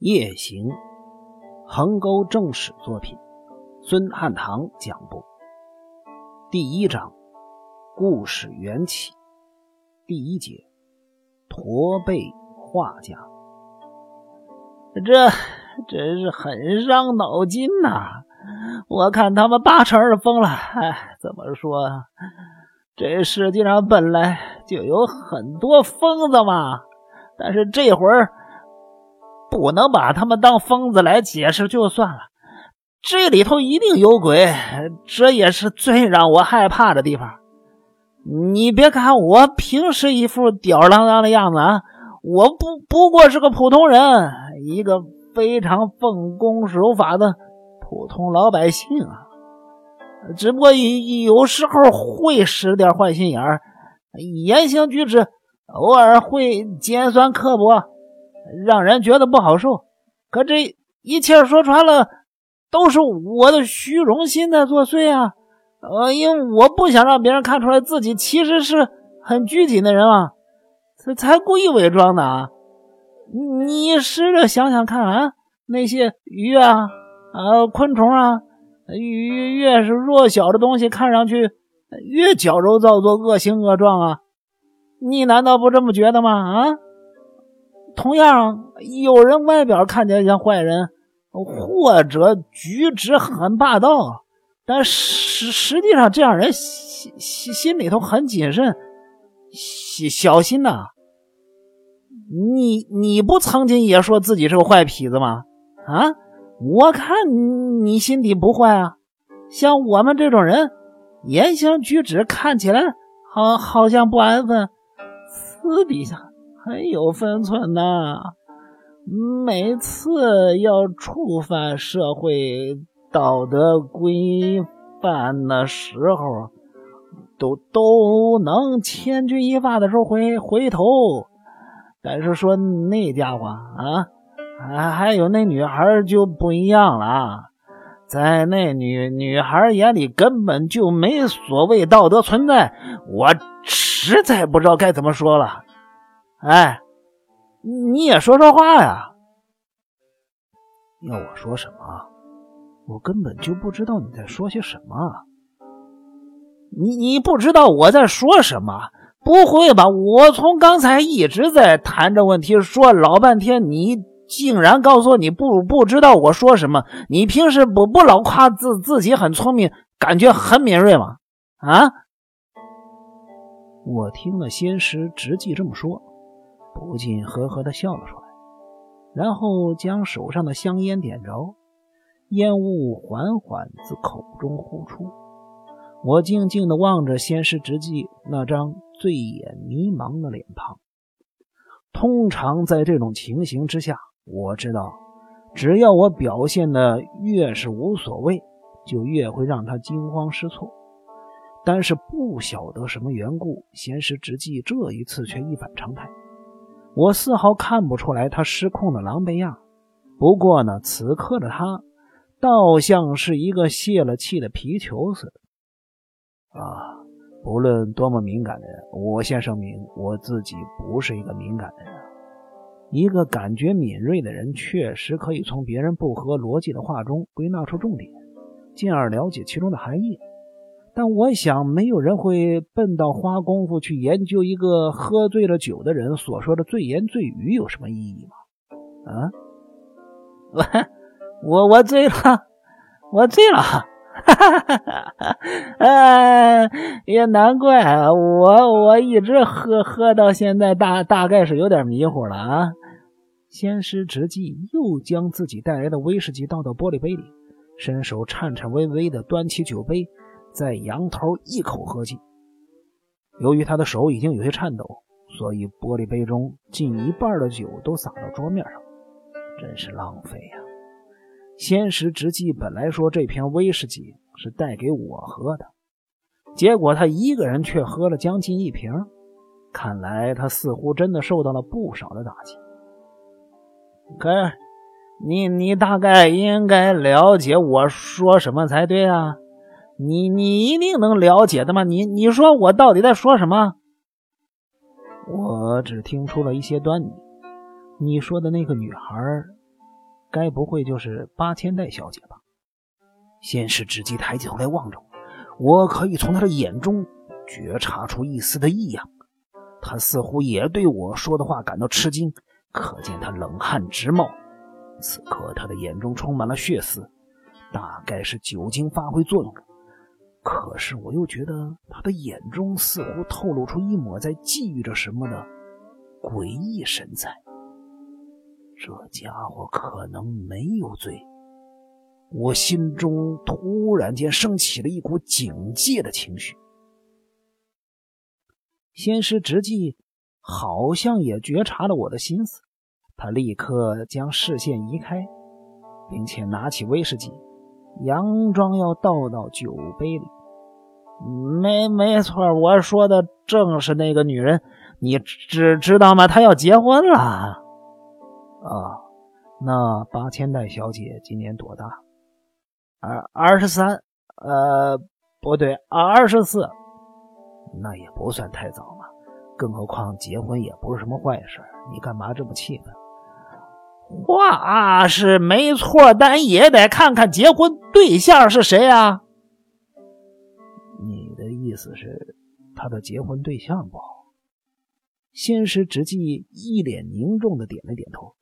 夜行，横沟正史作品，孙汉堂讲部。第一章，故事缘起。第一节，驼背画家。这真是很伤脑筋呐！我看他们八成是疯了。哎，怎么说？这世界上本来就有很多疯子嘛。但是这会儿。不能把他们当疯子来解释就算了，这里头一定有鬼，这也是最让我害怕的地方。你别看我平时一副吊儿郎当的样子啊，我不不过是个普通人，一个非常奉公守法的普通老百姓啊，只不过有时候会使点坏心眼儿，言行举止偶尔会尖酸刻薄。让人觉得不好受，可这一切说穿了，都是我的虚荣心在作祟啊！呃，因为我不想让别人看出来自己其实是很拘谨的人啊，才才故意伪装的啊！你试着想想看啊，那些鱼啊、啊昆虫啊，越越是弱小的东西，看上去越矫揉造作、恶形恶状啊！你难道不这么觉得吗？啊？同样，有人外表看起来像坏人，或者举止很霸道，但实实际上这样人心心心里头很谨慎、小小心呐。你你不曾经也说自己是个坏痞子吗？啊，我看你心底不坏啊。像我们这种人，言行举止看起来好好像不安分，私底下。很有分寸呐，每次要触犯社会道德规范的时候，都都能千钧一发的时候回回头。但是说那家伙啊，还还有那女孩就不一样了啊，在那女女孩眼里根本就没所谓道德存在，我实在不知道该怎么说了。哎，你也说说话呀！要我说什么？我根本就不知道你在说些什么。你你不知道我在说什么？不会吧？我从刚才一直在谈这问题，说老半天，你竟然告诉我你不不知道我说什么？你平时不不老夸自自己很聪明，感觉很敏锐吗？啊！我听了仙师直记这么说。不禁呵呵的笑了出来，然后将手上的香烟点着，烟雾缓缓自口中呼出。我静静的望着仙师直纪那张醉眼迷茫的脸庞。通常在这种情形之下，我知道，只要我表现的越是无所谓，就越会让他惊慌失措。但是不晓得什么缘故，仙师直纪这一次却一反常态。我丝毫看不出来他失控的狼狈样，不过呢，此刻的他倒像是一个泄了气的皮球似的。啊，不论多么敏感的人，我先声明，我自己不是一个敏感的人。一个感觉敏锐的人，确实可以从别人不合逻辑的话中归纳出重点，进而了解其中的含义。但我想，没有人会笨到花功夫去研究一个喝醉了酒的人所说的醉言醉语有什么意义吗？啊，我我我醉了，我醉了，哈哈哈哈哈！哎，也难怪我我一直喝喝到现在，大大概是有点迷糊了啊。仙师直记又将自己带来的威士忌倒到玻璃杯里，伸手颤颤巍巍地端起酒杯。在仰头一口喝尽。由于他的手已经有些颤抖，所以玻璃杯中近一半的酒都洒到桌面上，真是浪费呀！先时直纪本来说这瓶威士忌是带给我喝的，结果他一个人却喝了将近一瓶，看来他似乎真的受到了不少的打击。可，你你大概应该了解我说什么才对啊！你你一定能了解的吗？你你说我到底在说什么？我只听出了一些端倪。你说的那个女孩该不会就是八千代小姐吧？先是直击抬起头来望着我，我可以从他的眼中觉察出一丝的异样。他似乎也对我说的话感到吃惊，可见他冷汗直冒。此刻他的眼中充满了血丝，大概是酒精发挥作用了。可是我又觉得他的眼中似乎透露出一抹在觊觎着什么的诡异神采。这家伙可能没有醉。我心中突然间升起了一股警戒的情绪。仙师直纪好像也觉察了我的心思，他立刻将视线移开，并且拿起威士忌，佯装要倒到酒杯里。没没错，我说的正是那个女人，你知知道吗？她要结婚了。啊，那八千代小姐今年多大？二二十三，呃，不对，二十四，那也不算太早嘛。更何况结婚也不是什么坏事，你干嘛这么气愤？话是没错，但也得看看结婚对象是谁啊。你的意思是，他的结婚对象不好？仙师直纪一脸凝重的点了点头。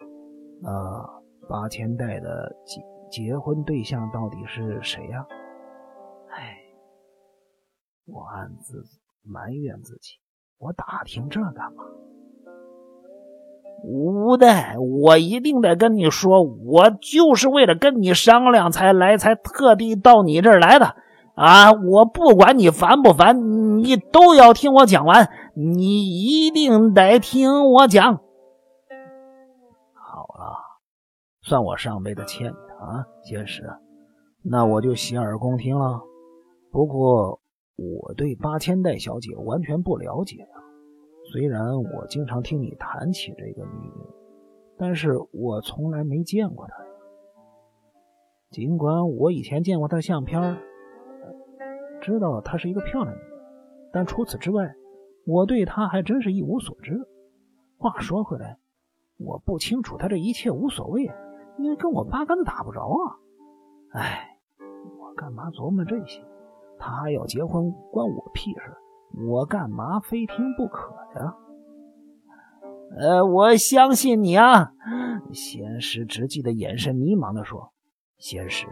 啊，八千代的结。结婚对象到底是谁呀？哎，我暗自埋怨自己，我打听这干嘛？吴代，我一定得跟你说，我就是为了跟你商量才来，才特地到你这儿来的啊！我不管你烦不烦，你都要听我讲完，你一定得听我讲。好了，算我上辈子欠你。啊，仙师，那我就洗耳恭听了。不过我对八千代小姐完全不了解呀。虽然我经常听你谈起这个女人，但是我从来没见过她。尽管我以前见过她的相片，知道她是一个漂亮女人，但除此之外，我对她还真是一无所知。话说回来，我不清楚她这一切无所谓。因为跟我八竿子打不着啊！哎，我干嘛琢磨这些？她要结婚关我屁事，我干嘛非听不可呀？呃，我相信你啊！仙师直纪的眼神迷茫的说：“仙师，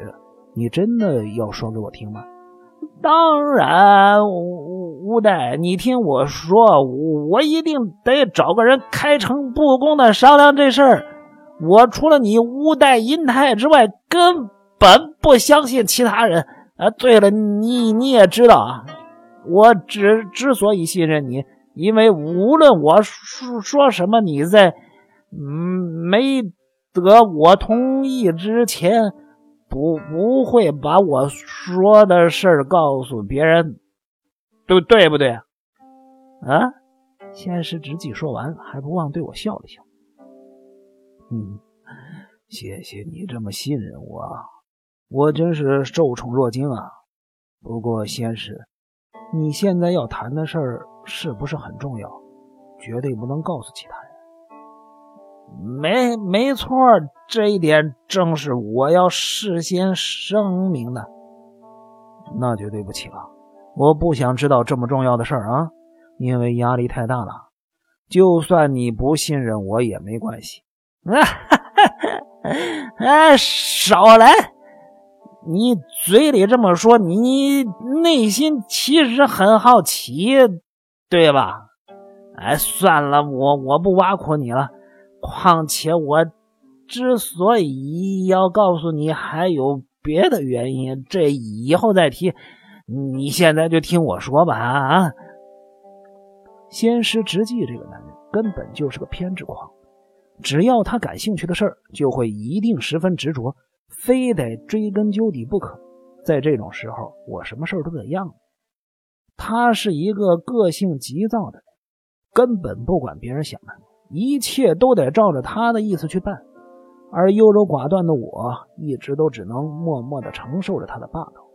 你真的要说给我听吗？”当然，乌代，你听我说，我一定得找个人开诚布公的商量这事儿。我除了你乌代银泰之外，根本不相信其他人。啊，对了，你你也知道啊，我之之所以信任你，因为无论我说说什么，你在嗯没得我同意之前，不不会把我说的事儿告诉别人，对对不对？啊？先是直纪说完，还不忘对我笑了笑。嗯，谢谢你这么信任我，我真是受宠若惊啊。不过仙师，你现在要谈的事儿是不是很重要？绝对不能告诉其他人。没没错，这一点正是我要事先声明的。那就对不起了，我不想知道这么重要的事儿啊，因为压力太大了。就算你不信任我也没关系。啊哈哈，哎，少来！你嘴里这么说，你内心其实很好奇，对吧？哎，算了，我我不挖苦你了。况且我之所以要告诉你，还有别的原因，这以后再提。你现在就听我说吧。啊啊！仙师直纪这个男人根本就是个偏执狂。只要他感兴趣的事儿，就会一定十分执着，非得追根究底不可。在这种时候，我什么事都得让。他是一个个性急躁的人，根本不管别人想的，一切都得照着他的意思去办。而优柔寡断的我，一直都只能默默地承受着他的霸道。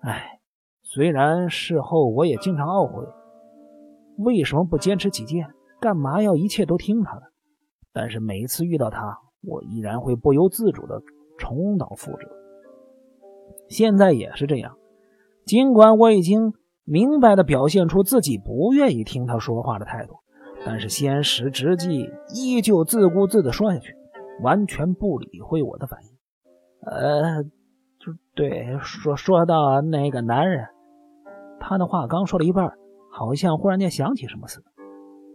哎，虽然事后我也经常懊悔，为什么不坚持己见？干嘛要一切都听他的？但是每一次遇到他，我依然会不由自主的重蹈覆辙。现在也是这样，尽管我已经明白的表现出自己不愿意听他说话的态度，但是仙石直纪依旧自顾自的说下去，完全不理会我的反应。呃，就对，说说到那个男人，他的话刚说了一半，好像忽然间想起什么似的，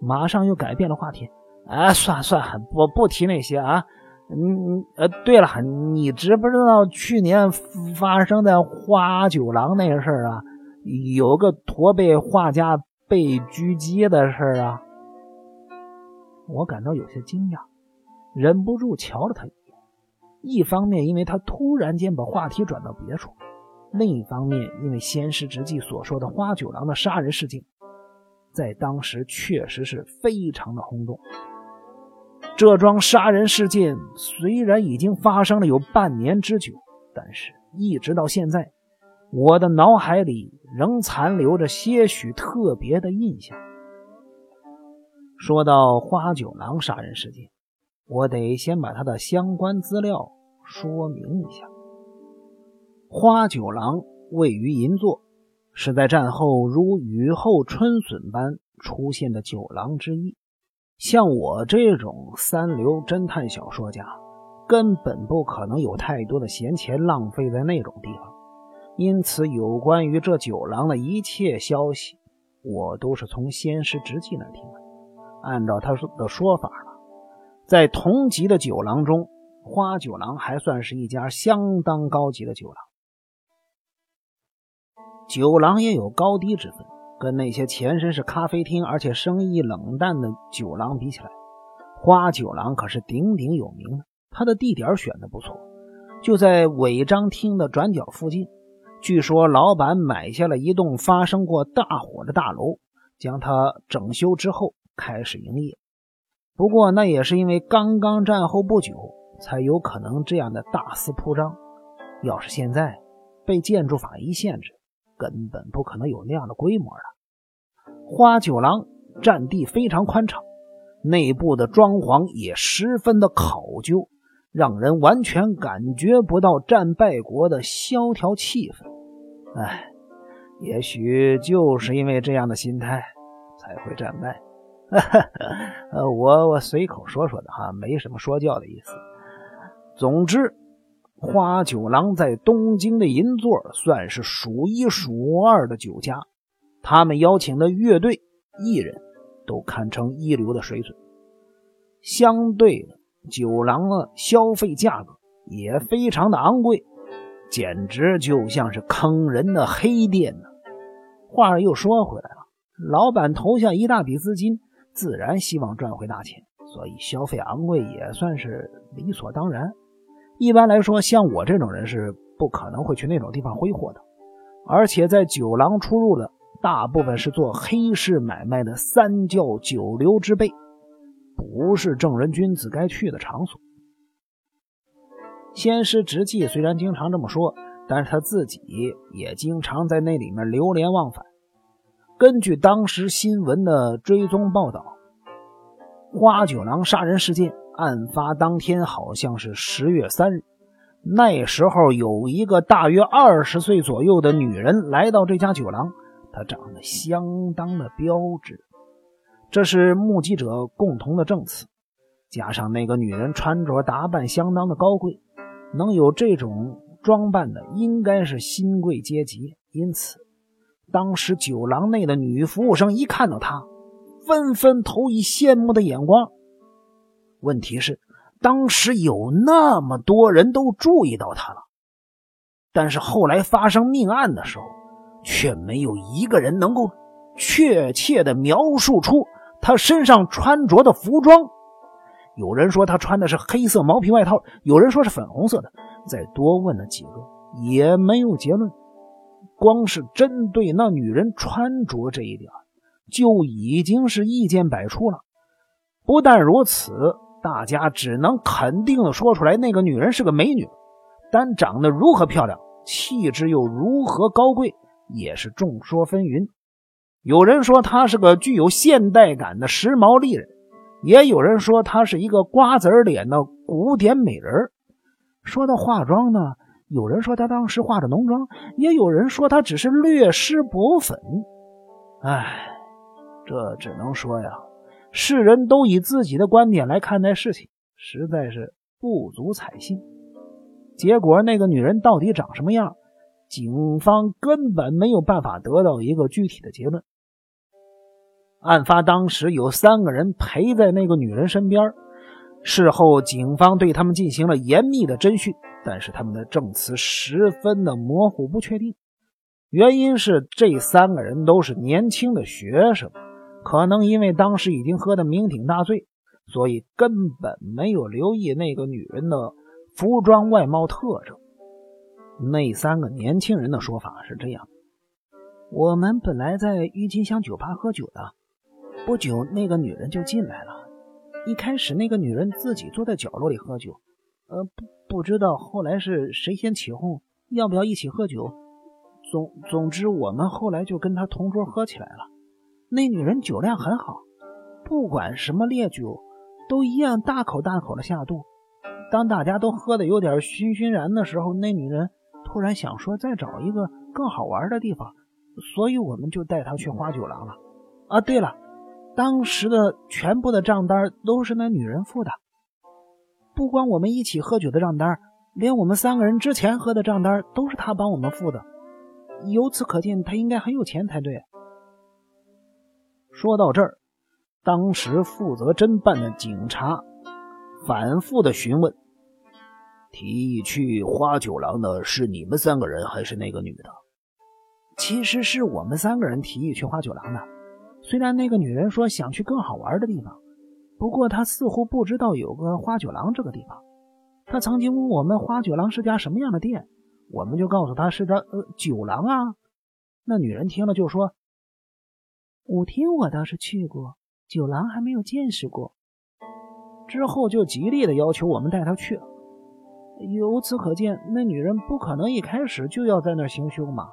马上又改变了话题。啊，算算，不不提那些啊。嗯呃，对了，你知不知道去年发生在花九郎那个事儿啊？有个驼背画家被狙击的事儿啊？我感到有些惊讶，忍不住瞧了他一眼。一方面，因为他突然间把话题转到别处；另一方面，因为先师直纪所说的花九郎的杀人事件，在当时确实是非常的轰动。这桩杀人事件虽然已经发生了有半年之久，但是一直到现在，我的脑海里仍残留着些许特别的印象。说到花九郎杀人事件，我得先把他的相关资料说明一下。花九郎位于银座，是在战后如雨后春笋般出现的九郎之一。像我这种三流侦探小说家，根本不可能有太多的闲钱浪费在那种地方。因此，有关于这酒廊的一切消息，我都是从仙师直纪那听的。按照他说的说法了，在同级的酒廊中，花酒廊还算是一家相当高级的酒廊。酒廊也有高低之分。跟那些前身是咖啡厅，而且生意冷淡的酒廊比起来，花酒廊可是鼎鼎有名的。它的地点选的不错，就在违章厅的转角附近。据说老板买下了一栋发生过大火的大楼，将它整修之后开始营业。不过那也是因为刚刚战后不久，才有可能这样的大肆铺张。要是现在被建筑法一限制，根本不可能有那样的规模的。花九郎占地非常宽敞，内部的装潢也十分的考究，让人完全感觉不到战败国的萧条气氛。哎，也许就是因为这样的心态才会战败。呃，我我随口说说的哈，没什么说教的意思。总之。花酒廊在东京的银座算是数一数二的酒家，他们邀请的乐队、艺人，都堪称一流的水准。相对的，酒廊的消费价格也非常的昂贵，简直就像是坑人的黑店呢。话又说回来了，老板投下一大笔资金，自然希望赚回大钱，所以消费昂贵也算是理所当然。一般来说，像我这种人是不可能会去那种地方挥霍的，而且在酒廊出入的大部分是做黑市买卖的三教九流之辈，不是正人君子该去的场所。先师直纪虽然经常这么说，但是他自己也经常在那里面流连忘返。根据当时新闻的追踪报道，花九郎杀人事件。案发当天好像是十月三日，那时候有一个大约二十岁左右的女人来到这家酒廊，她长得相当的标致，这是目击者共同的证词。加上那个女人穿着打扮相当的高贵，能有这种装扮的应该是新贵阶级，因此当时酒廊内的女服务生一看到她，纷纷投以羡慕的眼光。问题是，当时有那么多人都注意到他了，但是后来发生命案的时候，却没有一个人能够确切的描述出他身上穿着的服装。有人说他穿的是黑色毛皮外套，有人说是粉红色的。再多问了几个，也没有结论。光是针对那女人穿着这一点，就已经是意见百出了。不但如此。大家只能肯定的说出来，那个女人是个美女，但长得如何漂亮，气质又如何高贵，也是众说纷纭。有人说她是个具有现代感的时髦丽人，也有人说她是一个瓜子脸的古典美人。说到化妆呢，有人说她当时化着浓妆，也有人说她只是略施薄粉。唉，这只能说呀，世人都以自己的观点来看待事情，实在是不足采信。结果那个女人到底长什么样，警方根本没有办法得到一个具体的结论。案发当时有三个人陪在那个女人身边。事后，警方对他们进行了严密的侦讯，但是他们的证词十分的模糊不确定。原因是这三个人都是年轻的学生，可能因为当时已经喝得酩酊大醉，所以根本没有留意那个女人的服装外貌特征。那三个年轻人的说法是这样：我们本来在郁金香酒吧喝酒的。不久，那个女人就进来了。一开始，那个女人自己坐在角落里喝酒。呃，不不知道后来是谁先起哄，要不要一起喝酒？总总之，我们后来就跟她同桌喝起来了。那女人酒量很好，不管什么烈酒，都一样大口大口的下肚。当大家都喝的有点醺醺然的时候，那女人突然想说再找一个更好玩的地方，所以我们就带她去花酒廊了。啊，对了。当时的全部的账单都是那女人付的，不光我们一起喝酒的账单，连我们三个人之前喝的账单都是她帮我们付的。由此可见，她应该很有钱才对。说到这儿，当时负责侦办的警察反复的询问：“提议去花酒廊的是你们三个人，还是那个女的？”其实是我们三个人提议去花酒廊的。虽然那个女人说想去更好玩的地方，不过她似乎不知道有个花酒廊这个地方。她曾经问我们花酒廊是家什么样的店，我们就告诉她是家呃酒廊啊。那女人听了就说：“舞厅我倒是去过，酒廊还没有见识过。”之后就极力的要求我们带她去。由此可见，那女人不可能一开始就要在那儿行凶嘛。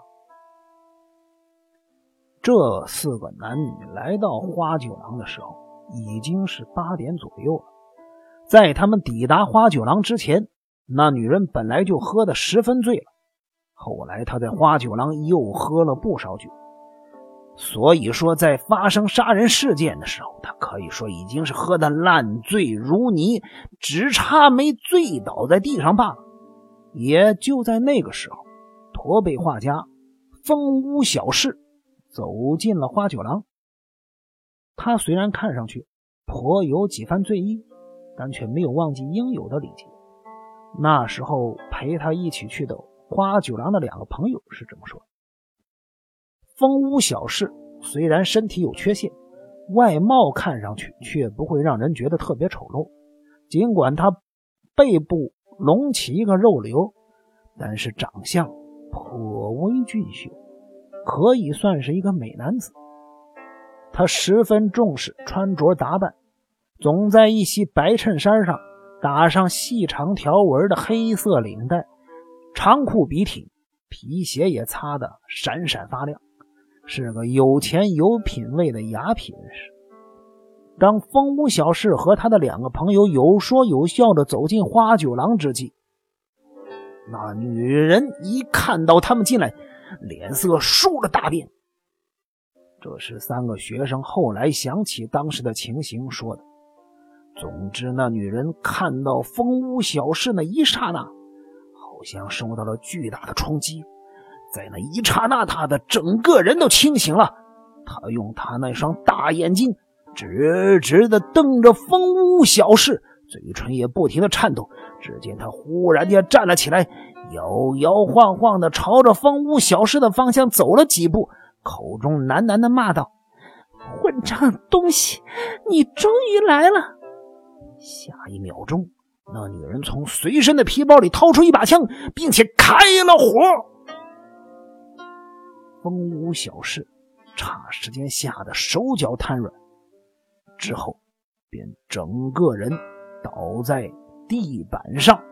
这四个男女来到花酒廊的时候，已经是八点左右了。在他们抵达花酒廊之前，那女人本来就喝得十分醉了。后来她在花酒廊又喝了不少酒，所以说在发生杀人事件的时候，他可以说已经是喝得烂醉如泥，只差没醉倒在地上罢了。也就在那个时候，驼背画家风屋小事。走进了花酒廊，他虽然看上去颇有几番醉意，但却没有忘记应有的礼节。那时候陪他一起去的花酒廊的两个朋友是这么说：风屋小事虽然身体有缺陷，外貌看上去却不会让人觉得特别丑陋。尽管他背部隆起一个肉瘤，但是长相颇为俊秀。可以算是一个美男子。他十分重视穿着打扮，总在一袭白衬衫上打上细长条纹的黑色领带，长裤笔挺，皮鞋也擦得闪闪发亮，是个有钱有品位的雅痞人士。当风屋小事和他的两个朋友有说有笑的走进花酒廊之际，那女人一看到他们进来。脸色倏地大变。这是三个学生后来想起当时的情形说的。总之，那女人看到风屋小事那一刹那，好像受到了巨大的冲击，在那一刹那，他的整个人都清醒了。他用他那双大眼睛直直的瞪着风屋小事，嘴唇也不停的颤抖。只见他忽然间站了起来。摇摇晃晃的朝着风屋小事的方向走了几步，口中喃喃的骂道：“混账东西，你终于来了！”下一秒钟，那女人从随身的皮包里掏出一把枪，并且开了火。风无小事差时间吓得手脚瘫软，之后便整个人倒在地板上。